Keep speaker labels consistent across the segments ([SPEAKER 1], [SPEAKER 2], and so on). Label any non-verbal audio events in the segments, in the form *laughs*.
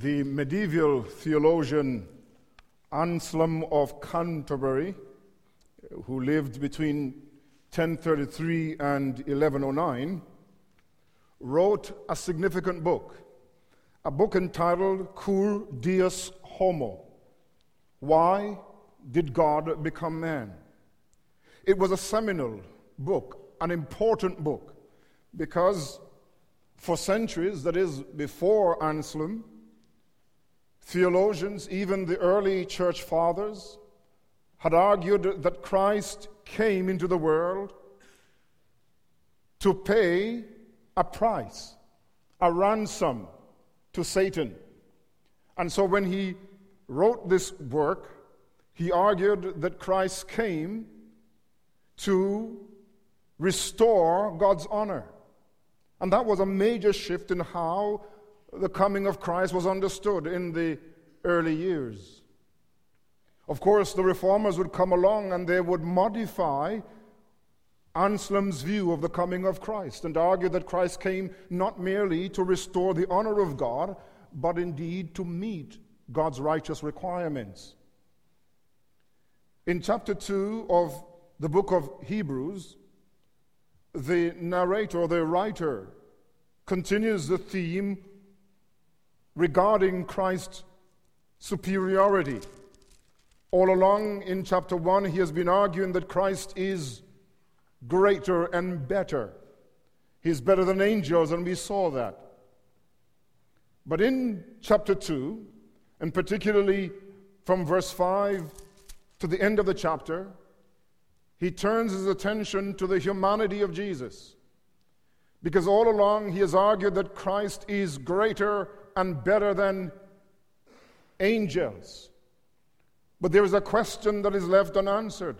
[SPEAKER 1] The medieval theologian Anselm of Canterbury, who lived between 1033 and 1109, wrote a significant book, a book entitled Cur Deus Homo Why Did God Become Man? It was a seminal book, an important book, because for centuries, that is, before Anselm, theologians, even the early church fathers, had argued that Christ came into the world to pay a price, a ransom to Satan. And so when he wrote this work, he argued that Christ came to restore God's honor. And that was a major shift in how the coming of Christ was understood in the early years. Of course, the reformers would come along and they would modify Anselm's view of the coming of Christ and argue that Christ came not merely to restore the honor of God, but indeed to meet God's righteous requirements. In chapter 2 of the book of Hebrews, the narrator, the writer, continues the theme regarding Christ's superiority. All along in chapter 1, he has been arguing that Christ is greater and better. He's better than angels, and we saw that. But in chapter 2, and particularly from verse 5 to the end of the chapter, he turns his attention to the humanity of Jesus. Because all along he has argued that Christ is greater and better than angels. But there is a question that is left unanswered.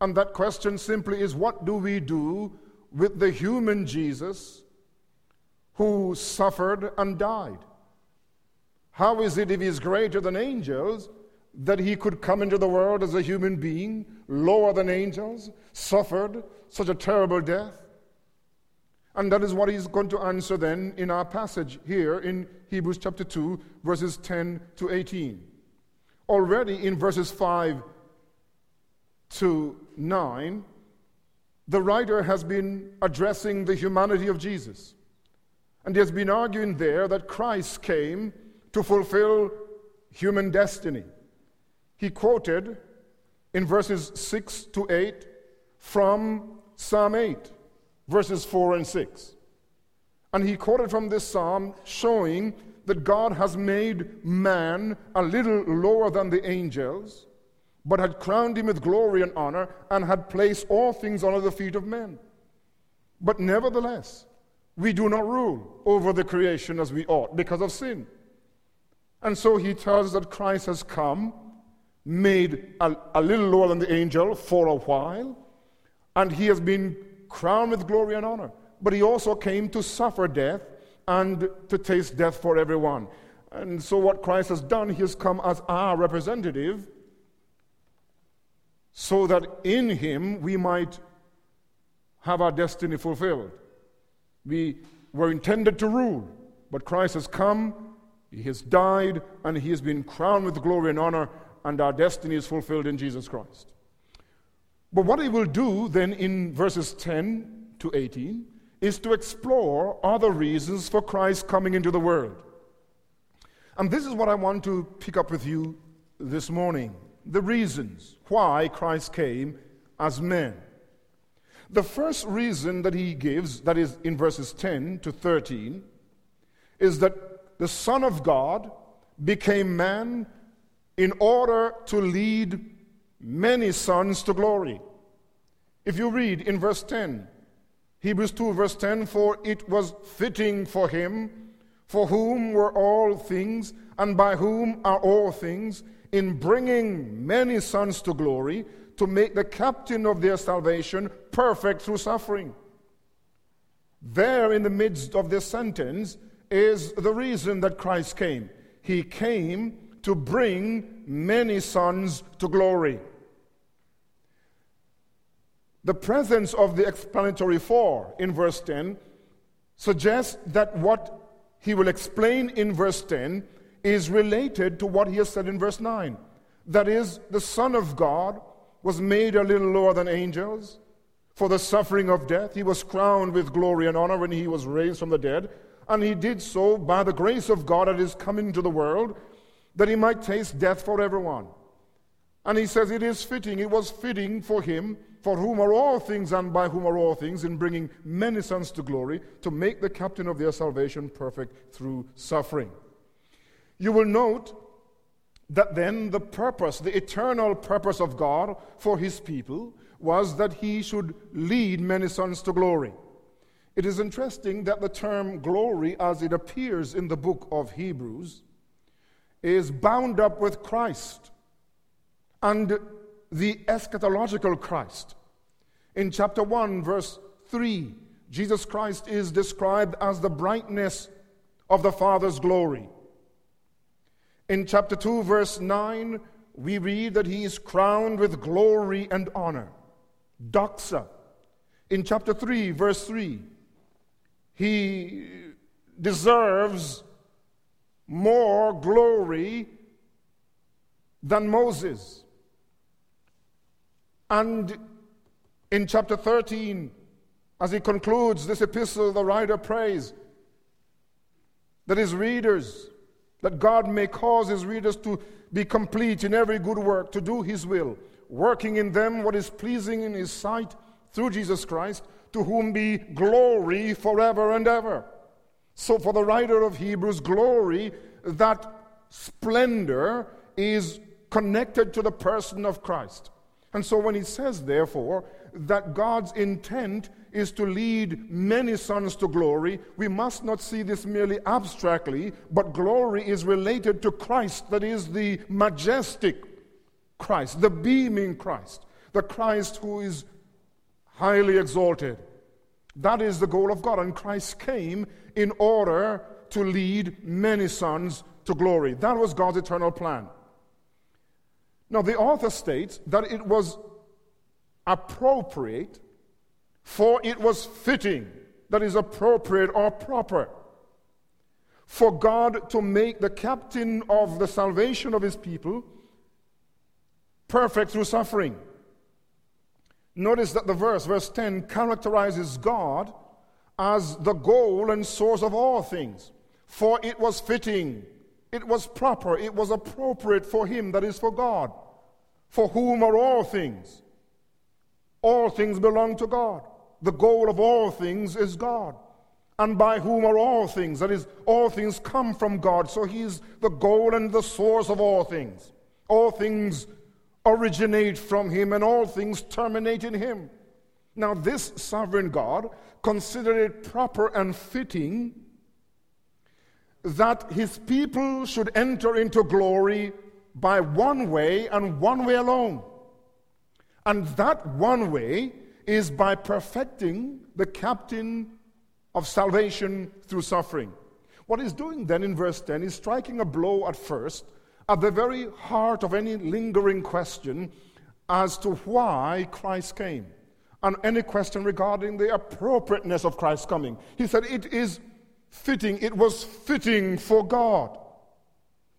[SPEAKER 1] And that question simply is what do we do with the human Jesus who suffered and died? How is it if he's greater than angels that he could come into the world as a human being, lower than angels, suffered such a terrible death? And that is what he's going to answer then in our passage here in Hebrews chapter 2, verses 10 to 18. Already in verses 5 to 9, the writer has been addressing the humanity of Jesus. And he has been arguing there that Christ came to fulfill human destiny. He quoted in verses 6 to 8 from Psalm 8, verses 4 and 6. And he quoted from this psalm showing that God has made man a little lower than the angels, but had crowned him with glory and honor, and had placed all things under the feet of men. But nevertheless, we do not rule over the creation as we ought because of sin. And so he tells us that Christ has come, made a, a little lower than the angel for a while, and he has been crowned with glory and honor. But he also came to suffer death and to taste death for everyone. And so, what Christ has done, he has come as our representative so that in him we might have our destiny fulfilled. We were intended to rule, but Christ has come he has died and he has been crowned with glory and honor, and our destiny is fulfilled in Jesus Christ. But what he will do then in verses 10 to 18 is to explore other reasons for Christ coming into the world. And this is what I want to pick up with you this morning the reasons why Christ came as man. The first reason that he gives, that is in verses 10 to 13, is that the Son of God became man in order to lead many sons to glory. If you read in verse 10, Hebrews 2, verse 10, for it was fitting for him, for whom were all things, and by whom are all things, in bringing many sons to glory, to make the captain of their salvation perfect through suffering. There, in the midst of this sentence, is the reason that Christ came. He came to bring many sons to glory. The presence of the explanatory for in verse 10 suggests that what he will explain in verse 10 is related to what he has said in verse 9. That is, the Son of God was made a little lower than angels. For the suffering of death, he was crowned with glory and honor when he was raised from the dead. And he did so by the grace of God at his coming to the world, that he might taste death for everyone. And he says, It is fitting, it was fitting for him, for whom are all things and by whom are all things, in bringing many sons to glory, to make the captain of their salvation perfect through suffering. You will note that then the purpose, the eternal purpose of God for his people, was that he should lead many sons to glory. It is interesting that the term glory, as it appears in the book of Hebrews, is bound up with Christ and the eschatological Christ. In chapter 1, verse 3, Jesus Christ is described as the brightness of the Father's glory. In chapter 2, verse 9, we read that he is crowned with glory and honor. Doxa. In chapter 3, verse 3, he deserves more glory than Moses. And in chapter 13, as he concludes this epistle, the writer prays that his readers that God may cause his readers to be complete in every good work, to do his will, working in them what is pleasing in his sight through Jesus Christ, to whom be glory forever and ever. So, for the writer of Hebrews, glory, that splendor, is connected to the person of Christ. And so, when he says, therefore, that God's intent is to lead many sons to glory, we must not see this merely abstractly, but glory is related to Christ, that is the majestic Christ, the beaming Christ, the Christ who is highly exalted. That is the goal of God, and Christ came in order to lead many sons to glory. That was God's eternal plan. Now, the author states that it was appropriate for it was fitting, that is appropriate or proper, for God to make the captain of the salvation of his people perfect through suffering. Notice that the verse, verse 10, characterizes God as the goal and source of all things. For it was fitting, it was proper, it was appropriate for him, that is for God, for whom are all things. All things belong to God the goal of all things is God. And by whom are all things? That is, all things come from God. So He's the goal and the source of all things. All things originate from Him, and all things terminate in Him. Now, this sovereign God considered it proper and fitting that His people should enter into glory by one way and one way alone. And that one way is by perfecting the captain of salvation through suffering. What he's doing then in verse 10 is striking a blow at first at the very heart of any lingering question as to why Christ came and any question regarding the appropriateness of Christ's coming. He said, It is fitting, it was fitting for God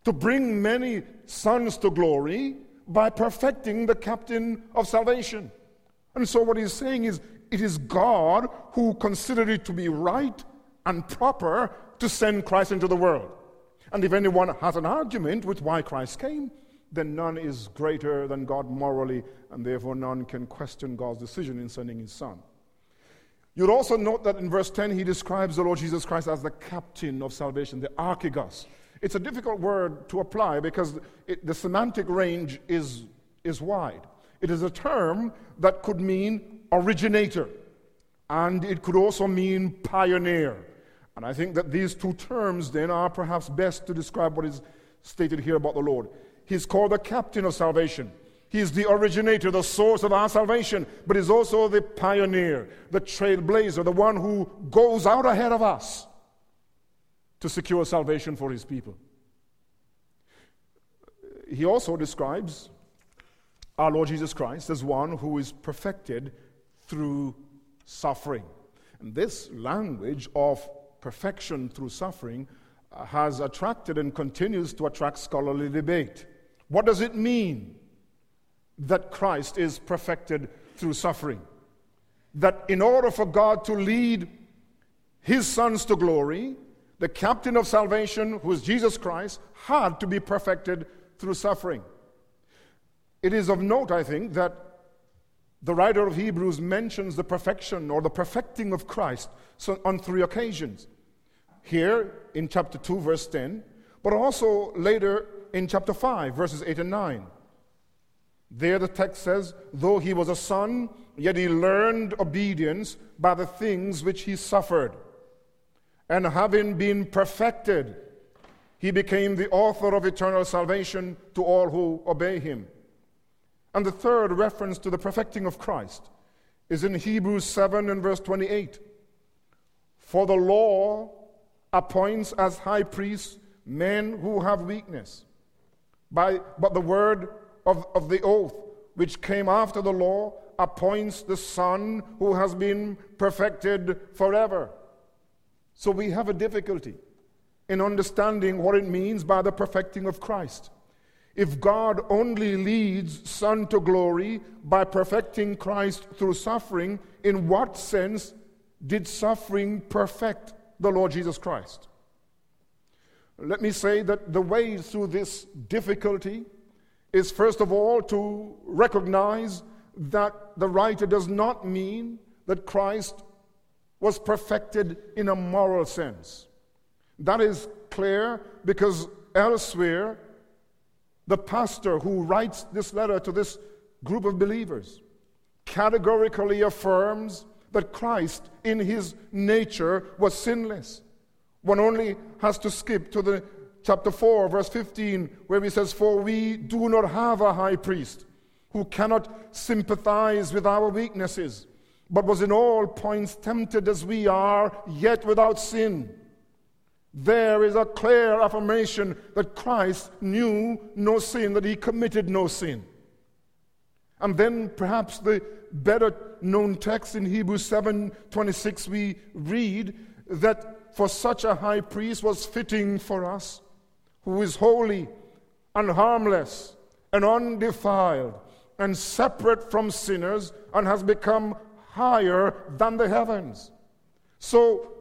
[SPEAKER 1] to bring many sons to glory by perfecting the captain of salvation. And so, what he's saying is, it is God who considered it to be right and proper to send Christ into the world. And if anyone has an argument with why Christ came, then none is greater than God morally, and therefore none can question God's decision in sending his Son. You'll also note that in verse 10, he describes the Lord Jesus Christ as the captain of salvation, the archegos. It's a difficult word to apply because it, the semantic range is, is wide. It is a term that could mean originator, and it could also mean pioneer. And I think that these two terms then are perhaps best to describe what is stated here about the Lord. He's called the captain of salvation. He's the originator, the source of our salvation, but he's also the pioneer, the trailblazer, the one who goes out ahead of us to secure salvation for his people. He also describes our Lord Jesus Christ as one who is perfected through suffering. And this language of perfection through suffering has attracted and continues to attract scholarly debate. What does it mean that Christ is perfected through suffering? That in order for God to lead his sons to glory, the captain of salvation, who is Jesus Christ, had to be perfected through suffering. It is of note, I think, that the writer of Hebrews mentions the perfection or the perfecting of Christ on three occasions. Here in chapter 2, verse 10, but also later in chapter 5, verses 8 and 9. There the text says, Though he was a son, yet he learned obedience by the things which he suffered. And having been perfected, he became the author of eternal salvation to all who obey him. And the third reference to the perfecting of Christ is in Hebrews 7 and verse 28. For the law appoints as high priests men who have weakness. By, but the word of, of the oath, which came after the law, appoints the Son who has been perfected forever. So we have a difficulty in understanding what it means by the perfecting of Christ. If God only leads Son to glory by perfecting Christ through suffering, in what sense did suffering perfect the Lord Jesus Christ? Let me say that the way through this difficulty is first of all to recognize that the writer does not mean that Christ was perfected in a moral sense. That is clear because elsewhere the pastor who writes this letter to this group of believers categorically affirms that Christ, in his nature, was sinless. One only has to skip to the chapter 4, verse 15, where he says, For we do not have a high priest who cannot sympathize with our weaknesses, but was in all points tempted as we are, yet without sin. There is a clear affirmation that Christ knew no sin, that he committed no sin. And then perhaps the better known text in Hebrews 7 26, we read that for such a high priest was fitting for us, who is holy and harmless and undefiled and separate from sinners and has become higher than the heavens. So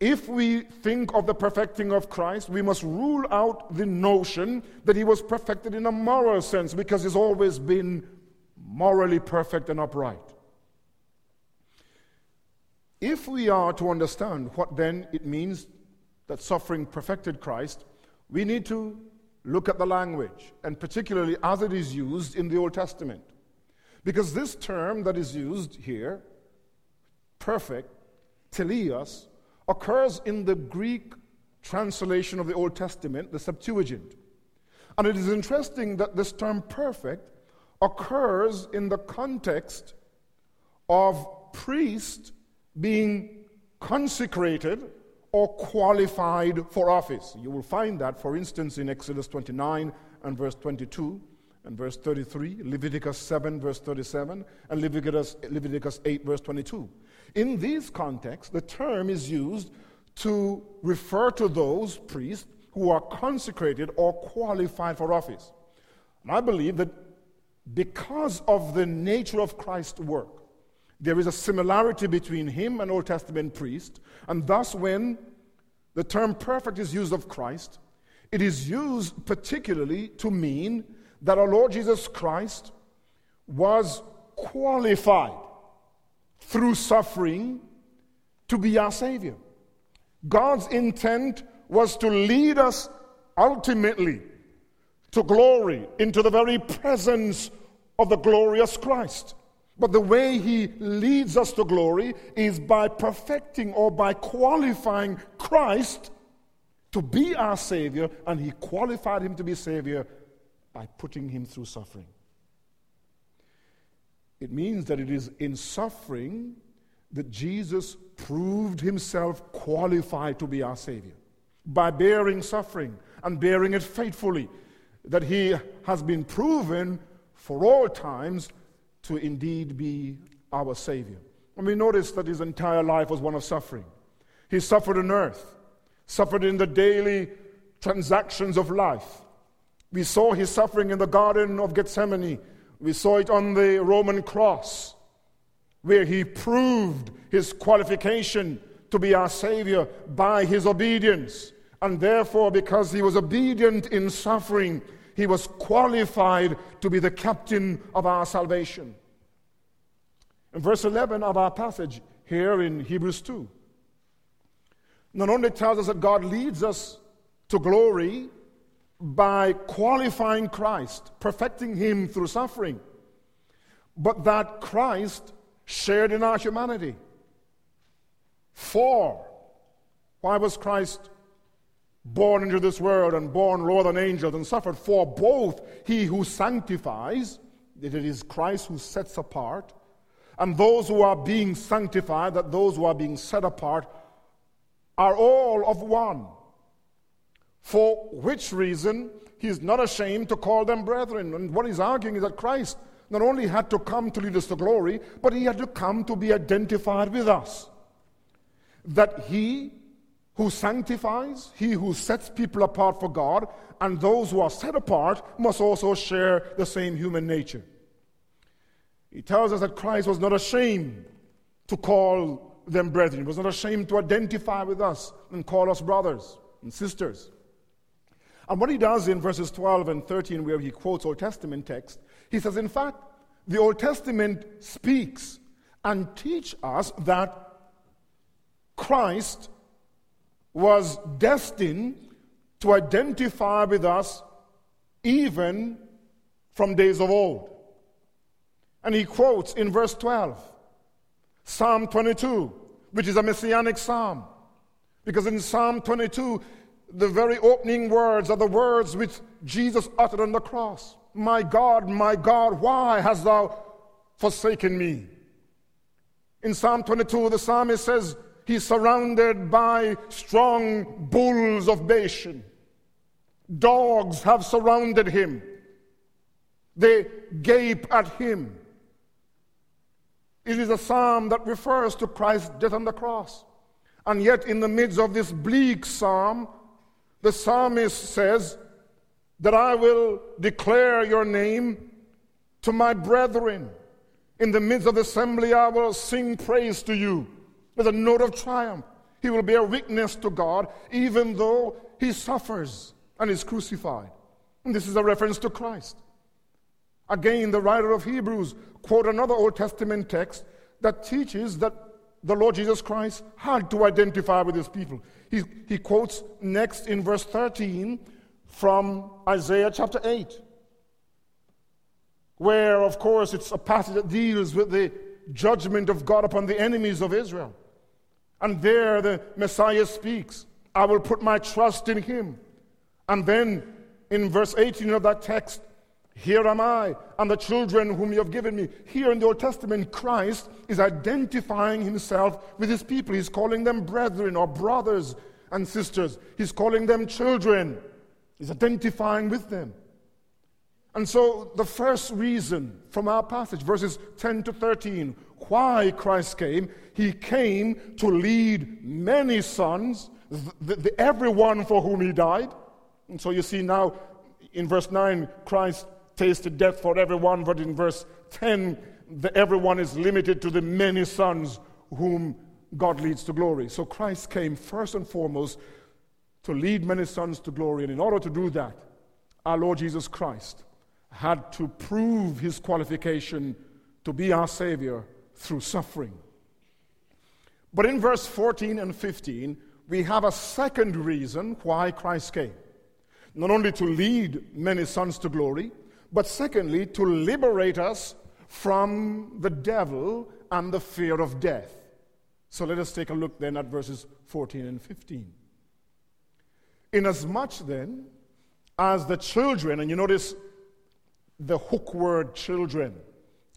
[SPEAKER 1] if we think of the perfecting of Christ, we must rule out the notion that he was perfected in a moral sense because he's always been morally perfect and upright. If we are to understand what then it means that suffering perfected Christ, we need to look at the language, and particularly as it is used in the Old Testament. Because this term that is used here, perfect, teleos, occurs in the Greek translation of the Old Testament, the Septuagint. And it is interesting that this term perfect occurs in the context of priest being consecrated or qualified for office. You will find that, for instance, in Exodus 29 and verse 22 and verse 33, Leviticus 7, verse 37, and Leviticus, Leviticus 8, verse 22. In these contexts, the term is used to refer to those priests who are consecrated or qualified for office. And I believe that because of the nature of Christ's work, there is a similarity between him and Old Testament priest, and thus when the term perfect is used of Christ, it is used particularly to mean that our Lord Jesus Christ was qualified through suffering to be our Savior. God's intent was to lead us ultimately to glory, into the very presence of the glorious Christ. But the way He leads us to glory is by perfecting or by qualifying Christ to be our Savior, and He qualified Him to be Savior by putting Him through suffering. It means that it is in suffering that Jesus proved himself qualified to be our Savior. By bearing suffering and bearing it faithfully, that he has been proven for all times to indeed be our Savior. And we notice that his entire life was one of suffering. He suffered on earth, suffered in the daily transactions of life. We saw his suffering in the Garden of Gethsemane. We saw it on the Roman cross, where he proved his qualification to be our Savior by his obedience. And therefore, because he was obedient in suffering, he was qualified to be the captain of our salvation. In verse 11 of our passage here in Hebrews 2, not only tells us that God leads us to glory by qualifying Christ, perfecting him through suffering, but that Christ shared in our humanity. For, why was Christ born into this world and born lower than angels and suffered? For both he who sanctifies, that it is Christ who sets apart, and those who are being sanctified, that those who are being set apart, are all of one. For which reason he is not ashamed to call them brethren. And what he's arguing is that Christ not only had to come to lead us to glory, but he had to come to be identified with us that he who sanctifies, he who sets people apart for God, and those who are set apart must also share the same human nature. He tells us that Christ was not ashamed to call them brethren, he was not ashamed to identify with us and call us brothers and sisters. And what he does in verses 12 and 13, where he quotes Old Testament text, he says, in fact, the Old Testament speaks and teach us that Christ was destined to identify with us even from days of old. And he quotes in verse 12 Psalm 22, which is a messianic psalm. Because in Psalm 22, the very opening words are the words which Jesus uttered on the cross My God, my God, why hast thou forsaken me? In Psalm 22, the psalmist says, He's surrounded by strong bulls of Bashan. Dogs have surrounded him. They gape at him. It is a psalm that refers to Christ's death on the cross. And yet, in the midst of this bleak psalm, the psalmist says that I will declare your name to my brethren. In the midst of the assembly, I will sing praise to you with a note of triumph. He will bear witness to God even though he suffers and is crucified. And this is a reference to Christ. Again, the writer of Hebrews quote another Old Testament text that teaches that the Lord Jesus Christ had to identify with his people. He, he quotes next in verse 13 from Isaiah chapter 8, where, of course, it's a passage that deals with the judgment of God upon the enemies of Israel. And there the Messiah speaks, I will put my trust in him. And then in verse 18 of that text, here am I and the children whom you have given me. Here in the Old Testament, Christ is identifying himself with his people. He's calling them brethren or brothers and sisters. He's calling them children. He's identifying with them. And so, the first reason from our passage, verses 10 to 13, why Christ came, he came to lead many sons, the, the, everyone for whom he died. And so you see now in verse 9, Christ tasted death for everyone, but in verse 10, the everyone is limited to the many sons whom God leads to glory. So Christ came first and foremost to lead many sons to glory. And in order to do that, our Lord Jesus Christ had to prove his qualification to be our Savior through suffering. But in verse 14 and 15, we have a second reason why Christ came. Not only to lead many sons to glory, but secondly, to liberate us from the devil and the fear of death. So let us take a look then at verses 14 and 15. Inasmuch then as the children, and you notice the hook word children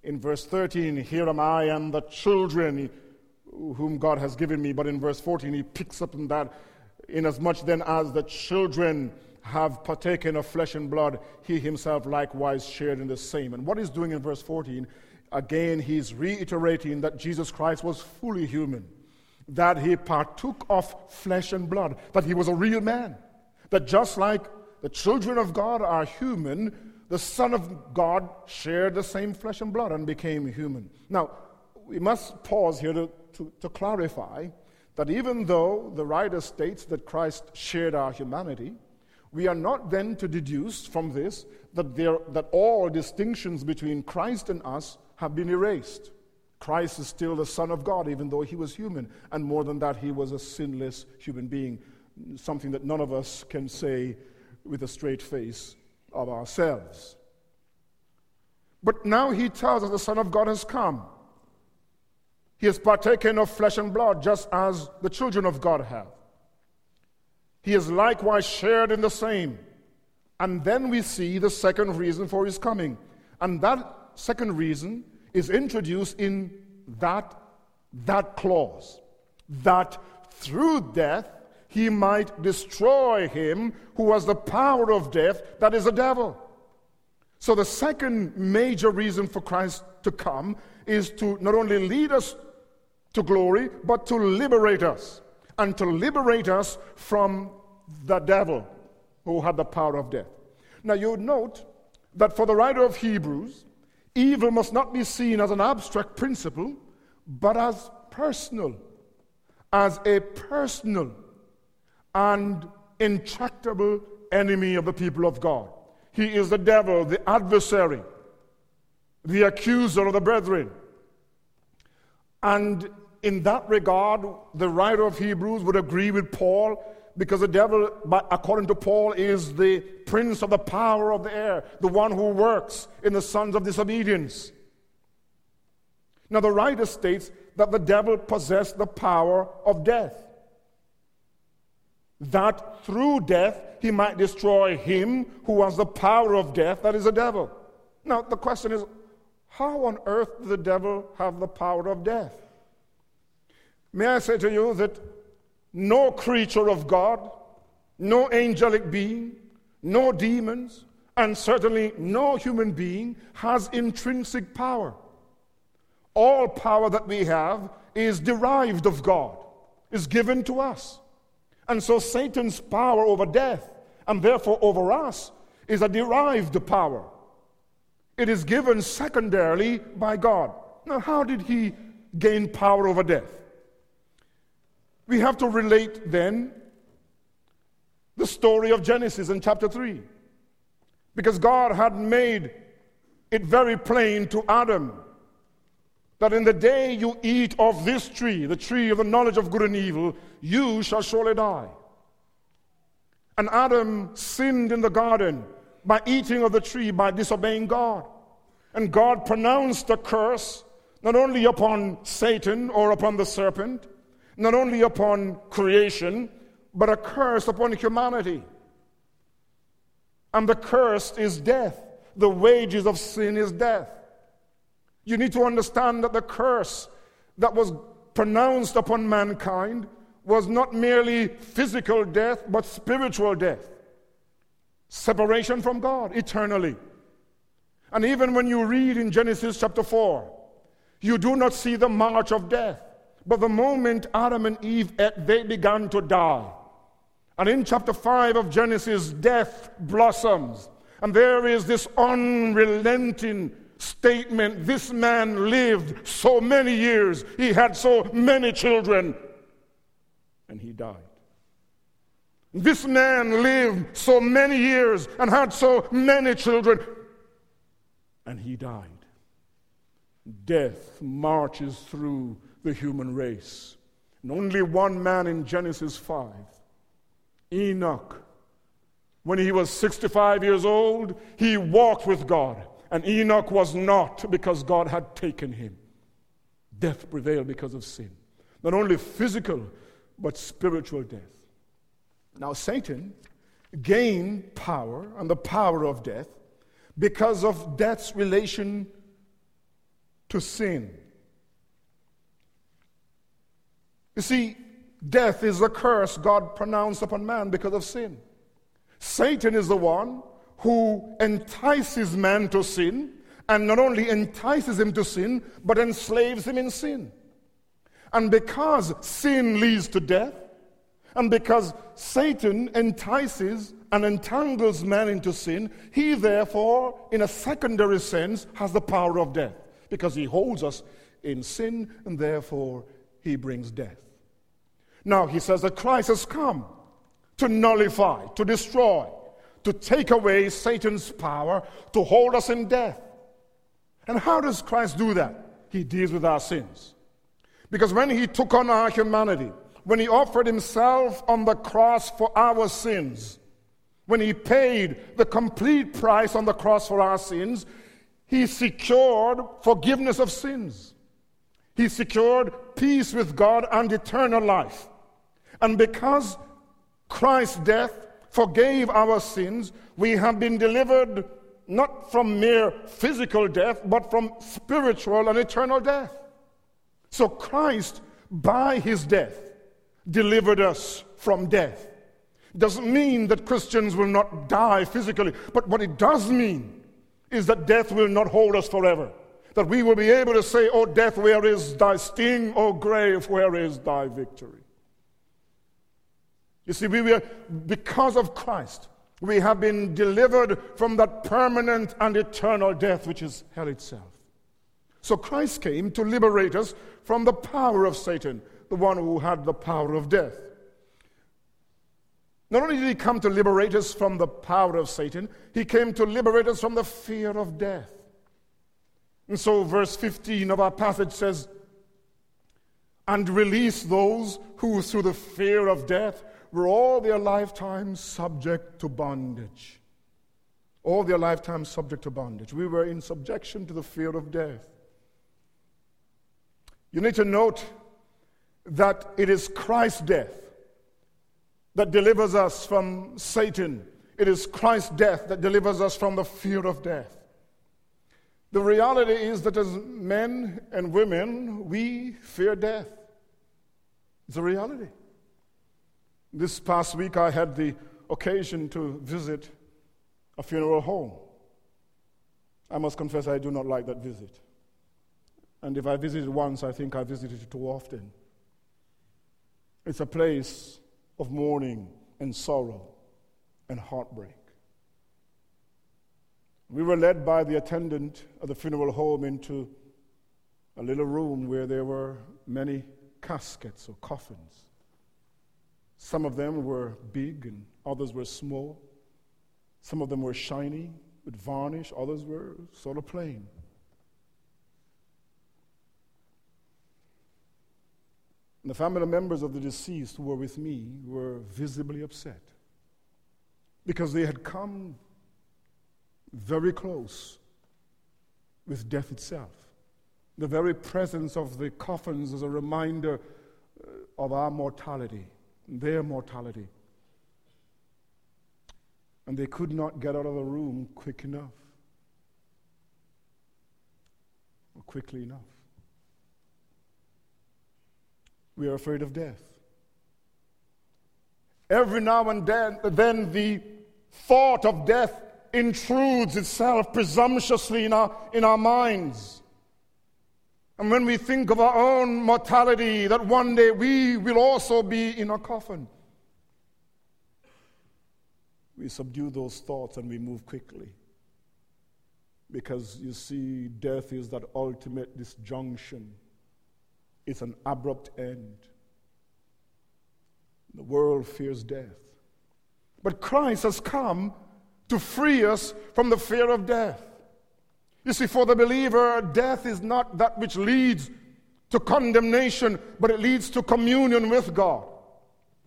[SPEAKER 1] in verse 13, here am I and the children whom God has given me. But in verse 14, he picks up on that, inasmuch then as the children have partaken of flesh and blood, he himself likewise shared in the same. And what he's doing in verse 14, again, he's reiterating that Jesus Christ was fully human that he partook of flesh and blood, that he was a real man. That just like the children of God are human, the Son of God shared the same flesh and blood and became human. Now, we must pause here to, to, to clarify that even though the writer states that Christ shared our humanity, we are not then to deduce from this that, there, that all distinctions between Christ and us have been erased. Christ is still the Son of God, even though he was human. And more than that, he was a sinless human being, something that none of us can say with a straight face of ourselves. But now he tells us the Son of God has come. He has partaken of flesh and blood, just as the children of God have. He has likewise shared in the same. And then we see the second reason for his coming. And that second reason is introduced in that, that clause that through death he might destroy him who has the power of death, that is the devil. So, the second major reason for Christ to come is to not only lead us to glory, but to liberate us and to liberate us from the devil who had the power of death. Now, you note that for the writer of Hebrews, evil must not be seen as an abstract principle, but as personal, as a personal and intractable enemy of the people of God. He is the devil, the adversary, the accuser of the brethren. And in that regard, the writer of Hebrews would agree with Paul because the devil, according to Paul, is the prince of the power of the air, the one who works in the sons of disobedience. Now, the writer states that the devil possessed the power of death, that through death he might destroy him who has the power of death, that is the devil. Now, the question is how on earth does the devil have the power of death? May I say to you that no creature of God, no angelic being, no demons, and certainly no human being has intrinsic power. All power that we have is derived of God, is given to us. And so Satan's power over death, and therefore over us, is a derived power. It is given secondarily by God. Now, how did he gain power over death? We have to relate then the story of Genesis in chapter 3. Because God had made it very plain to Adam that in the day you eat of this tree, the tree of the knowledge of good and evil, you shall surely die. And Adam sinned in the garden by eating of the tree, by disobeying God. And God pronounced a curse not only upon Satan or upon the serpent, not only upon creation, but a curse upon humanity. And the curse is death. The wages of sin is death. You need to understand that the curse that was pronounced upon mankind was not merely physical death, but spiritual death. Separation from God eternally. And even when you read in Genesis chapter 4, you do not see the march of death. But the moment Adam and Eve ate, they began to die. And in chapter 5 of Genesis, death blossoms. And there is this unrelenting statement this man lived so many years, he had so many children, and he died. This man lived so many years and had so many children, and he died. Death marches through the human race. And only one man in Genesis 5, Enoch, when he was 65 years old, he walked with God. And Enoch was not because God had taken him. Death prevailed because of sin. Not only physical, but spiritual death. Now, Satan gained power and the power of death because of death's relation to sin. You see, death is a curse God pronounced upon man because of sin. Satan is the one who entices man to sin, and not only entices him to sin, but enslaves him in sin. And because sin leads to death, and because Satan entices and entangles man into sin, he therefore, in a secondary sense, has the power of death because he holds us in sin and therefore he brings death. Now, he says that Christ has come to nullify, to destroy, to take away Satan's power, to hold us in death. And how does Christ do that? He deals with our sins. Because when he took on our humanity, when he offered himself on the cross for our sins, when he paid the complete price on the cross for our sins, he secured forgiveness of sins. He secured peace with God and eternal life. And because Christ's death forgave our sins, we have been delivered not from mere physical death, but from spiritual and eternal death. So Christ, by his death, delivered us from death. Doesn't mean that Christians will not die physically, but what it does mean is that death will not hold us forever. That we will be able to say, Oh, death, where is thy sting? Oh, grave, where is thy victory? You see, we were, because of Christ, we have been delivered from that permanent and eternal death which is hell itself. So Christ came to liberate us from the power of Satan, the one who had the power of death. Not only did he come to liberate us from the power of Satan, he came to liberate us from the fear of death. And so, verse 15 of our passage says, And release those who, through the fear of death, were all their lifetime subject to bondage. All their lifetime subject to bondage. We were in subjection to the fear of death. You need to note that it is Christ's death that delivers us from Satan. It is Christ's death that delivers us from the fear of death. The reality is that as men and women, we fear death. It's a reality. This past week, I had the occasion to visit a funeral home. I must confess, I do not like that visit. And if I visited once, I think I visited it too often. It's a place of mourning and sorrow and heartbreak. We were led by the attendant of the funeral home into a little room where there were many caskets or coffins. Some of them were big and others were small. Some of them were shiny with varnish, others were sort of plain. And the family members of the deceased who were with me were visibly upset because they had come very close with death itself. The very presence of the coffins is a reminder uh, of our mortality, their mortality. And they could not get out of the room quick enough or quickly enough. We are afraid of death. Every now and then, then the thought of death intrudes itself presumptuously in our, in our minds. And when we think of our own mortality, that one day we will also be in a coffin, we subdue those thoughts and we move quickly. Because you see, death is that ultimate disjunction, it's an abrupt end. The world fears death. But Christ has come to free us from the fear of death. You see, for the believer, death is not that which leads to condemnation, but it leads to communion with God.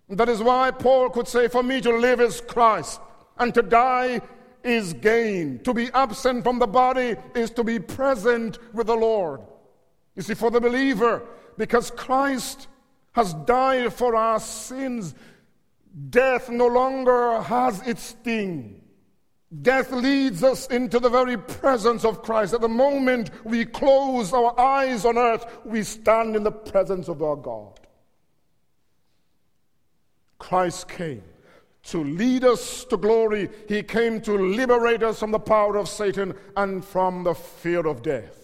[SPEAKER 1] That is why Paul could say, For me to live is Christ, and to die is gain. To be absent from the body is to be present with the Lord. You see, for the believer, because Christ has died for our sins, death no longer has its sting. Death leads us into the very presence of Christ. At the moment we close our eyes on earth, we stand in the presence of our God. Christ came to lead us to glory. He came to liberate us from the power of Satan and from the fear of death.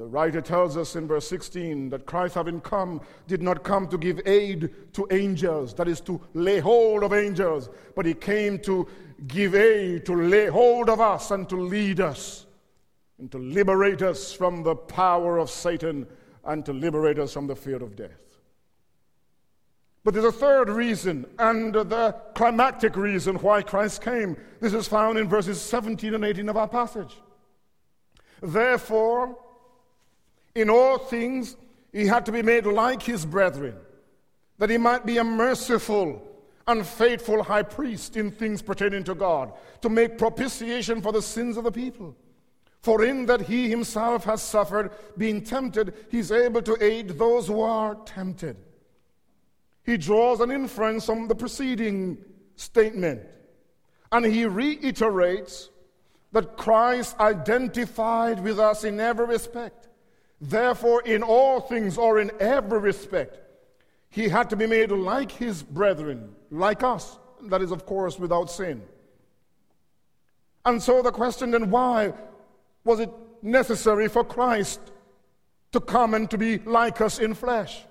[SPEAKER 1] The writer tells us in verse 16 that Christ, having come, did not come to give aid to angels, that is, to lay hold of angels, but he came to give aid, to lay hold of us, and to lead us, and to liberate us from the power of Satan, and to liberate us from the fear of death. But there's a third reason, and the climactic reason why Christ came. This is found in verses 17 and 18 of our passage. Therefore, in all things, he had to be made like his brethren, that he might be a merciful and faithful high priest in things pertaining to God, to make propitiation for the sins of the people. For in that he himself has suffered, being tempted, he's able to aid those who are tempted. He draws an inference from the preceding statement, and he reiterates that Christ identified with us in every respect Therefore, in all things or in every respect, he had to be made like his brethren, like us. That is, of course, without sin. And so the question then why was it necessary for Christ to come and to be like us in flesh?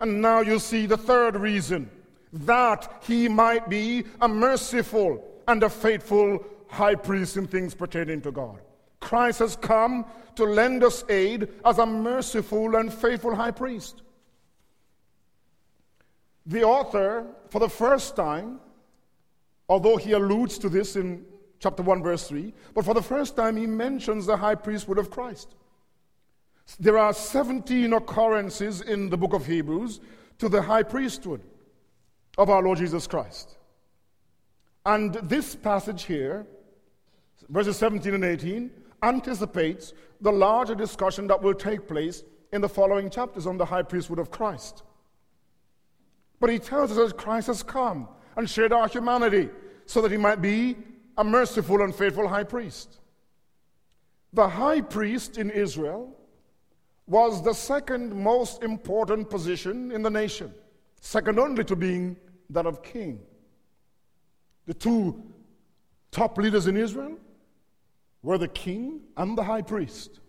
[SPEAKER 1] And now you see the third reason that he might be a merciful and a faithful high priest in things pertaining to God. Christ has come to lend us aid as a merciful and faithful high priest. The author, for the first time, although he alludes to this in chapter 1, verse 3, but for the first time he mentions the high priesthood of Christ. There are 17 occurrences in the book of Hebrews to the high priesthood of our Lord Jesus Christ. And this passage here, verses 17 and 18, anticipates the larger discussion that will take place in the following chapters on the high priesthood of Christ. But he tells us that Christ has come and shared our humanity so that he might be a merciful and faithful high priest. The high priest in Israel was the second most important position in the nation, second only to being that of king. The two top leaders in Israel were the king and the high priest.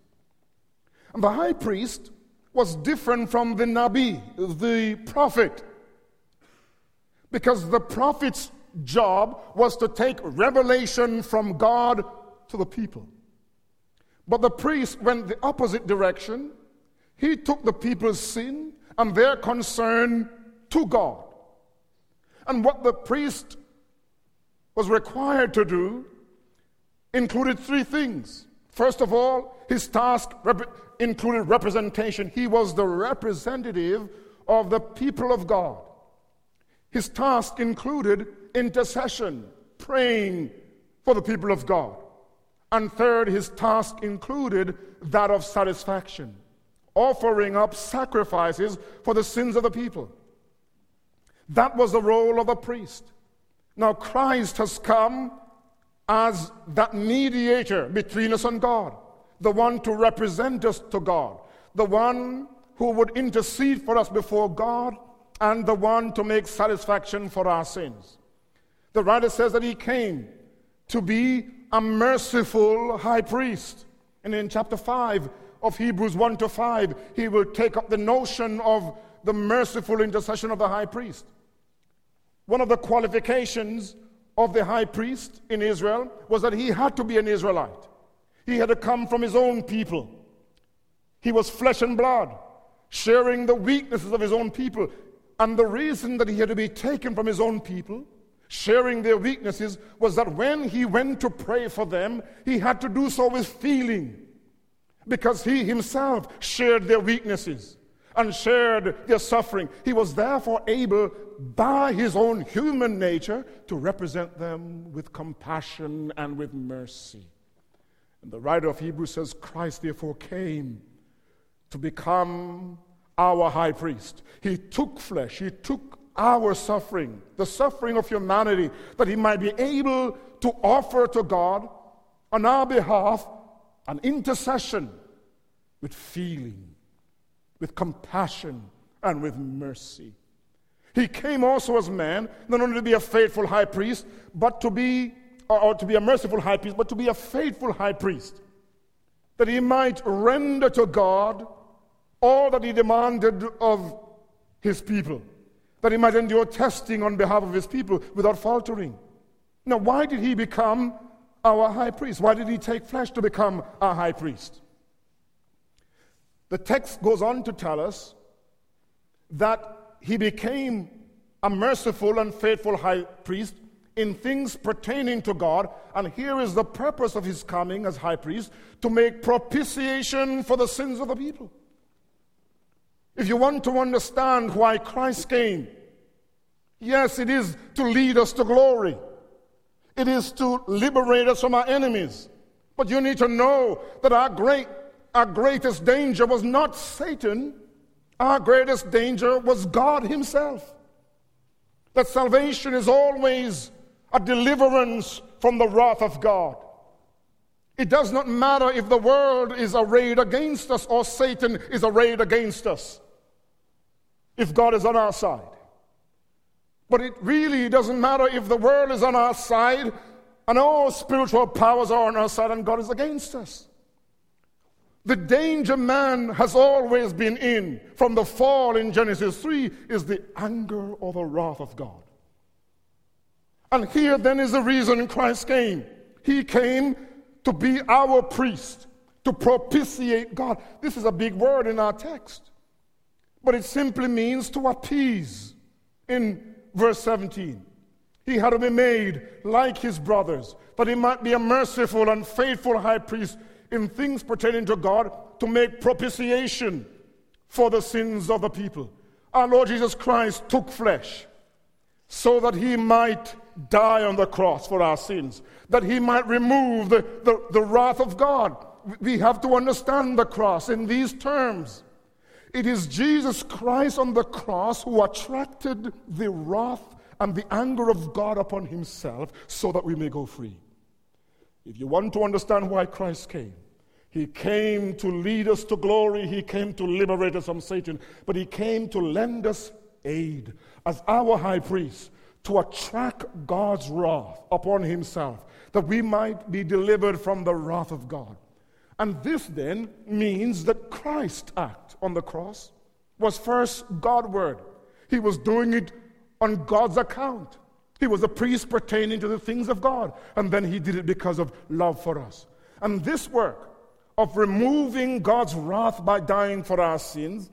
[SPEAKER 1] And the high priest was different from the Nabi, the prophet, because the prophet's job was to take revelation from God to the people. But the priest went the opposite direction. He took the people's sin and their concern to God. And what the priest was required to do included three things. First of all, his task rep- included representation. He was the representative of the people of God. His task included intercession, praying for the people of God. And third, his task included that of satisfaction, offering up sacrifices for the sins of the people. That was the role of a priest. Now, Christ has come as that mediator between us and God, the one to represent us to God, the one who would intercede for us before God, and the one to make satisfaction for our sins. The writer says that he came to be a merciful high priest. And in chapter 5 of Hebrews 1 to 5, he will take up the notion of the merciful intercession of the high priest. One of the qualifications of the high priest in Israel was that he had to be an Israelite. He had to come from his own people. He was flesh and blood, sharing the weaknesses of his own people. And the reason that he had to be taken from his own people, sharing their weaknesses, was that when he went to pray for them, he had to do so with feeling, because he himself shared their weaknesses and shared their suffering. He was therefore able, by his own human nature, to represent them with compassion and with mercy. And the writer of Hebrews says, Christ therefore came to become our high priest. He took flesh, he took our suffering, the suffering of humanity, that he might be able to offer to God on our behalf an intercession with feeling with compassion and with mercy. He came also as man, not only to be a faithful high priest, but to be, or, to be a merciful high priest, but to be a faithful high priest. that he might render to God all that he demanded of his people, that he might endure testing on behalf of his people without faltering. Now, why did he become our high priest? Why did he take flesh to become our high priest? The text goes on to tell us that he became a merciful and faithful high priest in things pertaining to God. And here is the purpose of his coming as high priest to make propitiation for the sins of the people. If you want to understand why Christ came, yes, it is to lead us to glory, it is to liberate us from our enemies. But you need to know that our, great, our greatest danger was not Satan, our greatest danger was God Himself. That salvation is always a deliverance from the wrath of God. It does not matter if the world is arrayed against us or Satan is arrayed against us, if God is on our side. But it really doesn't matter if the world is on our side and all spiritual powers are on our side and God is against us. The danger man has always been in from the fall in Genesis 3 is the anger or the wrath of God. And here then is the reason Christ came. He came to be our priest, to propitiate God. This is a big word in our text, but it simply means to appease in verse 17. He had to be made like his brothers, that he might be a merciful and faithful high priest in things pertaining to God to make propitiation for the sins of the people. Our Lord Jesus Christ took flesh so that he might die on the cross for our sins, that he might remove the, the, the wrath of God. We have to understand the cross in these terms. It is Jesus Christ on the cross who attracted the wrath and the anger of God upon himself so that we may go free. If you want to understand why Christ came, he came to lead us to glory, he came to liberate us from Satan, but he came to lend us aid as our high priest to attract God's wrath upon himself, that we might be delivered from the wrath of God. And this then means that Christ's act on the cross was first Godward. He was doing it on God's account. He was a priest pertaining to the things of God. And then he did it because of love for us. And this work of removing God's wrath by dying for our sins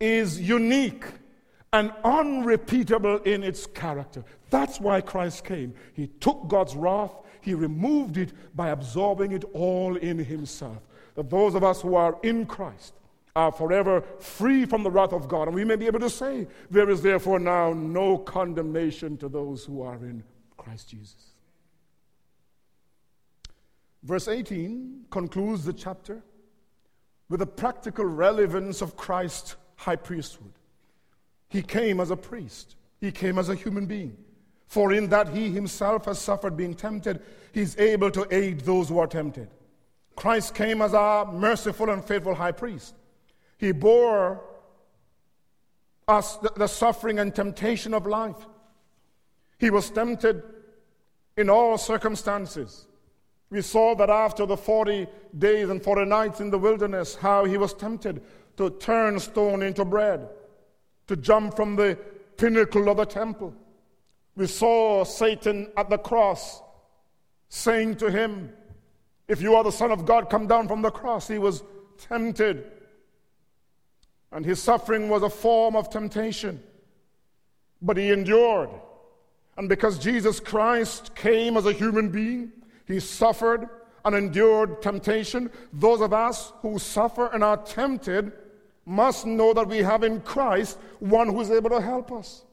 [SPEAKER 1] is unique and unrepeatable in its character. That's why Christ came. He took God's wrath, He removed it by absorbing it all in Himself. That those of us who are in Christ are forever free from the wrath of God. And we may be able to say, There is therefore now no condemnation to those who are in Christ Jesus. Verse 18 concludes the chapter with the practical relevance of Christ's high priesthood. He came as a priest, he came as a human being. For in that he himself has suffered being tempted, he's able to aid those who are tempted. Christ came as our merciful and faithful high priest. He bore us the, the suffering and temptation of life. He was tempted in all circumstances. We saw that after the 40 days and 40 nights in the wilderness, how he was tempted to turn stone into bread to jump from the pinnacle of the temple. We saw Satan at the cross saying to him, If you are the Son of God, come down from the cross. He was tempted. And his suffering was a form of temptation. But he endured. And because Jesus Christ came as a human being, he suffered and endured temptation. Those of us who suffer and are tempted must know that we have in Christ one who is able to help us.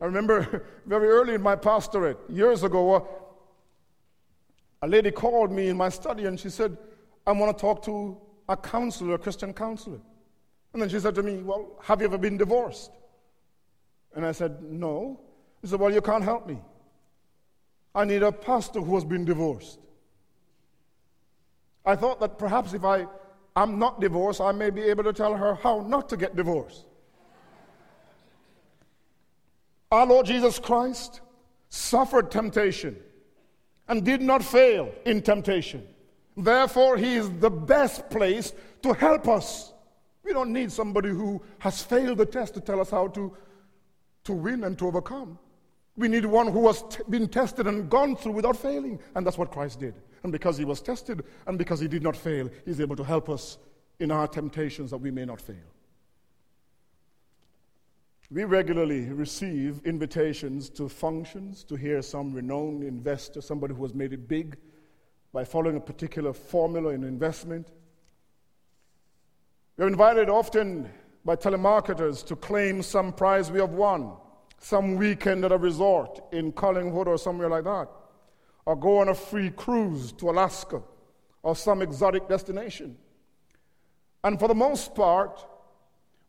[SPEAKER 1] I remember *laughs* very early in my pastorate, years ago, a lady called me in my study and she said, I want to talk to a counselor, a Christian counselor. And then she said to me, Well, have you ever been divorced? And I said, No. She said, Well, you can't help me. I need a pastor who has been divorced. I thought that perhaps if I I'm not divorced, I may be able to tell her how not to get divorced. Our Lord Jesus Christ suffered temptation and did not fail in temptation. Therefore, He is the best place to help us. We don't need somebody who has failed the test to tell us how to, to win and to overcome. We need one who has t- been tested and gone through without failing. And that's what Christ did. And because he was tested and because he did not fail, he's able to help us in our temptations that we may not fail. We regularly receive invitations to functions to hear some renowned investor, somebody who has made it big by following a particular formula in investment. We're invited often by telemarketers to claim some prize we have won some weekend at a resort in Collingwood or somewhere like that, or go on a free cruise to Alaska or some exotic destination. And for the most part,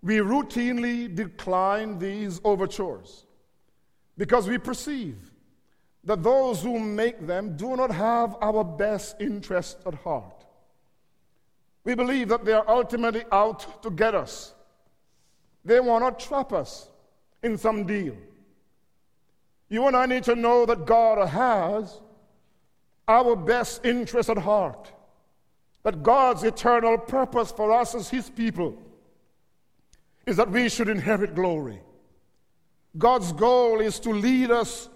[SPEAKER 1] we routinely decline these overtures because we perceive that those who make them do not have our best interest at heart. We believe that they are ultimately out to get us. They want to trap us in some deal. You and I need to know that God has our best interest at heart, that God's eternal purpose for us as His people is that we should inherit glory. God's goal is to lead us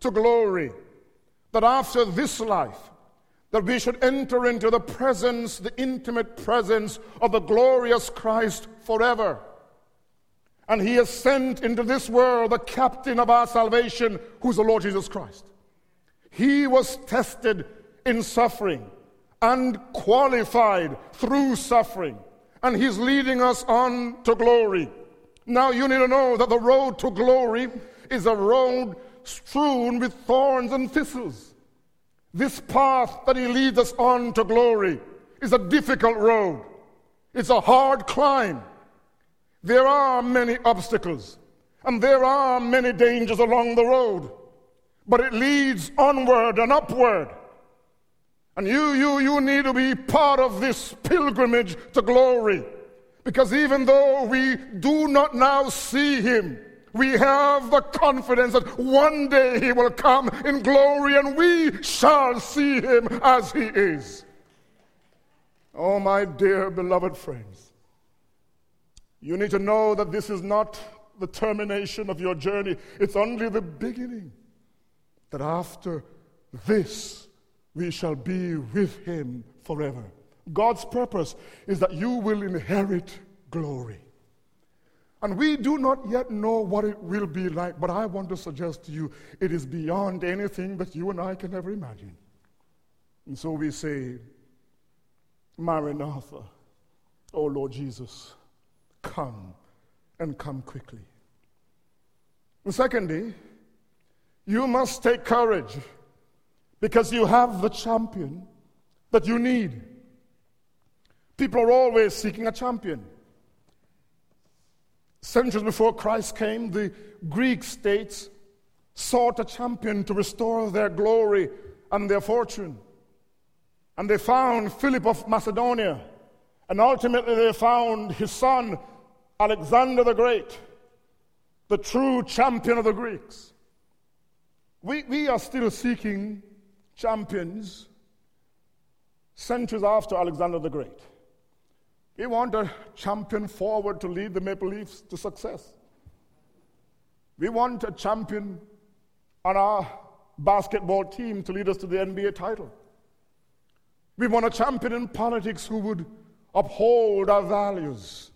[SPEAKER 1] to glory, that after this life, that we should enter into the presence, the intimate presence of the glorious Christ forever. And he has sent into this world the captain of our salvation, who's the Lord Jesus Christ. He was tested in suffering and qualified through suffering. And he's leading us on to glory. Now, you need to know that the road to glory is a road strewn with thorns and thistles. This path that he leads us on to glory is a difficult road, it's a hard climb. There are many obstacles and there are many dangers along the road, but it leads onward and upward. And you, you, you need to be part of this pilgrimage to glory. Because even though we do not now see him, we have the confidence that one day he will come in glory and we shall see him as he is. Oh, my dear beloved friends. You need to know that this is not the termination of your journey, it's only the beginning. That after this, we shall be with him forever. God's purpose is that you will inherit glory. And we do not yet know what it will be like, but I want to suggest to you it is beyond anything that you and I can ever imagine. And so we say, Maranatha, O Lord Jesus, come and come quickly. And secondly, you must take courage because you have the champion that you need. People are always seeking a champion. Centuries before Christ came, the Greek states sought a champion to restore their glory and their fortune. And they found Philip of Macedonia and ultimately, they found his son, Alexander the Great, the true champion of the Greeks. We, we are still seeking champions centuries after Alexander the Great. We want a champion forward to lead the Maple Leafs to success. We want a champion on our basketball team to lead us to the NBA title. We want a champion in politics who would uphold our values.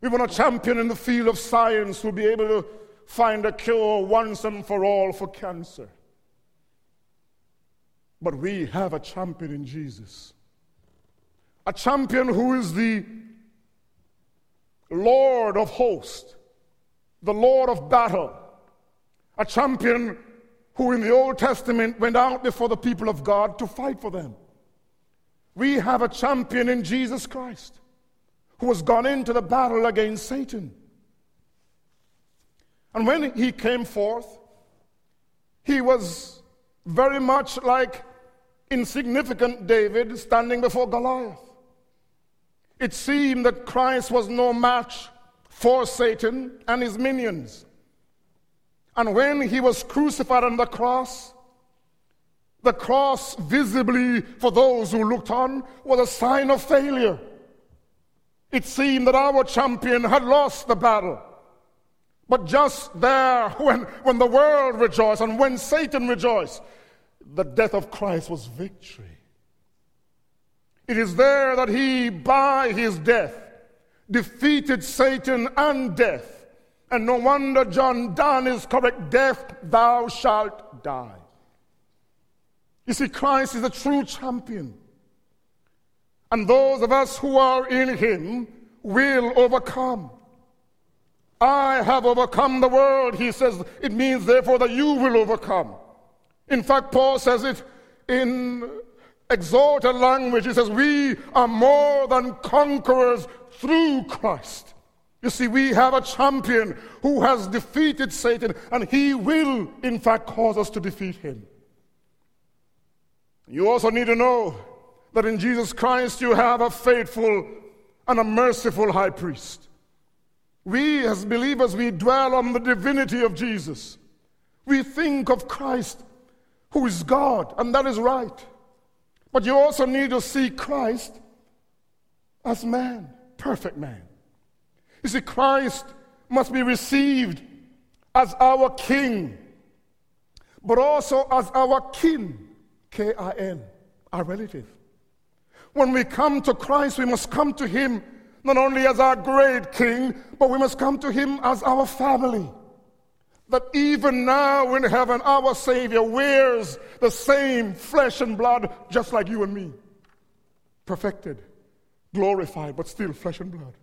[SPEAKER 1] We want a champion in the field of science who'll be able to find a cure once and for all for cancer. But we have a champion in Jesus. A champion who is the Lord of hosts, the Lord of battle. A champion who in the Old Testament went out before the people of God to fight for them. We have a champion in Jesus Christ who has gone into the battle against Satan. And when he came forth, he was very much like insignificant David standing before Goliath. It seemed that Christ was no match for Satan and his minions. And when he was crucified on the cross, The cross, visibly for those who looked on, was a sign of failure. It seemed that our champion had lost the battle. But just there, *laughs* when, when the world rejoiced and when Satan rejoiced, the death of Christ was victory. It is there that he, by his death, defeated Satan and death. And no wonder John Donne is correct death, thou shalt die. You see, Christ is a true champion. And those of us who are in him will overcome. I have overcome the world, he says. It means, therefore, that you will overcome. In fact, Paul says it in exalted language. He says, We are more than conquerors through Christ. You see, we have a champion who has defeated Satan, and he will, in fact, cause us to defeat him. You also need to know that in Jesus Christ you have a faithful and a merciful high priest. We, as believers, we dwell on the divinity of Jesus. We think of Christ, who is God, and that is right. But you also need to see Christ as man, perfect man. You see, Christ must be received as our King, but also as our kin, K I N, our relative. When we come to Christ, we must come to Him not only as our great King, but we must come to Him as our family. That even now in heaven, our Savior wears the same flesh and blood just like you and me. Perfected, glorified, but still flesh and blood.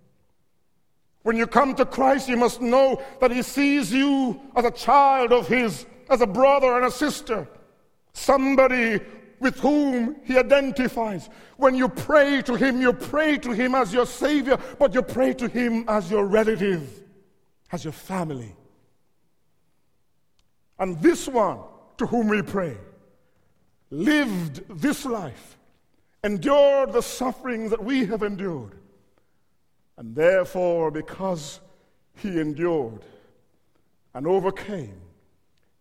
[SPEAKER 1] When you come to Christ, you must know that He sees you as a child of His, as a brother and a sister, somebody with whom he identifies. When you pray to him, you pray to him as your Savior, but you pray to him as your relative, as your family. And this one to whom we pray lived this life, endured the sufferings that we have endured. And therefore, because he endured and overcame,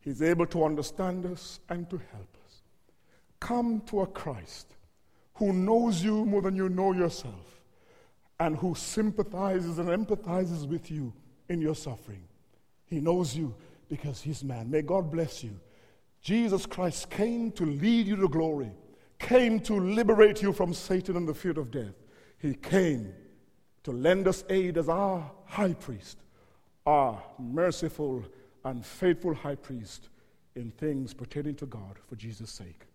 [SPEAKER 1] he's able to understand us and to help us. come to a Christ who knows you more than you know yourself and who sympathizes and empathizes with you in your suffering. He knows you because he's man. May God bless you. Jesus Christ came to lead you to glory, came to liberate you from Satan and the fear of death. He came to lend us aid as our high priest, our merciful and faithful high priest in things pertaining to God for Jesus' sake.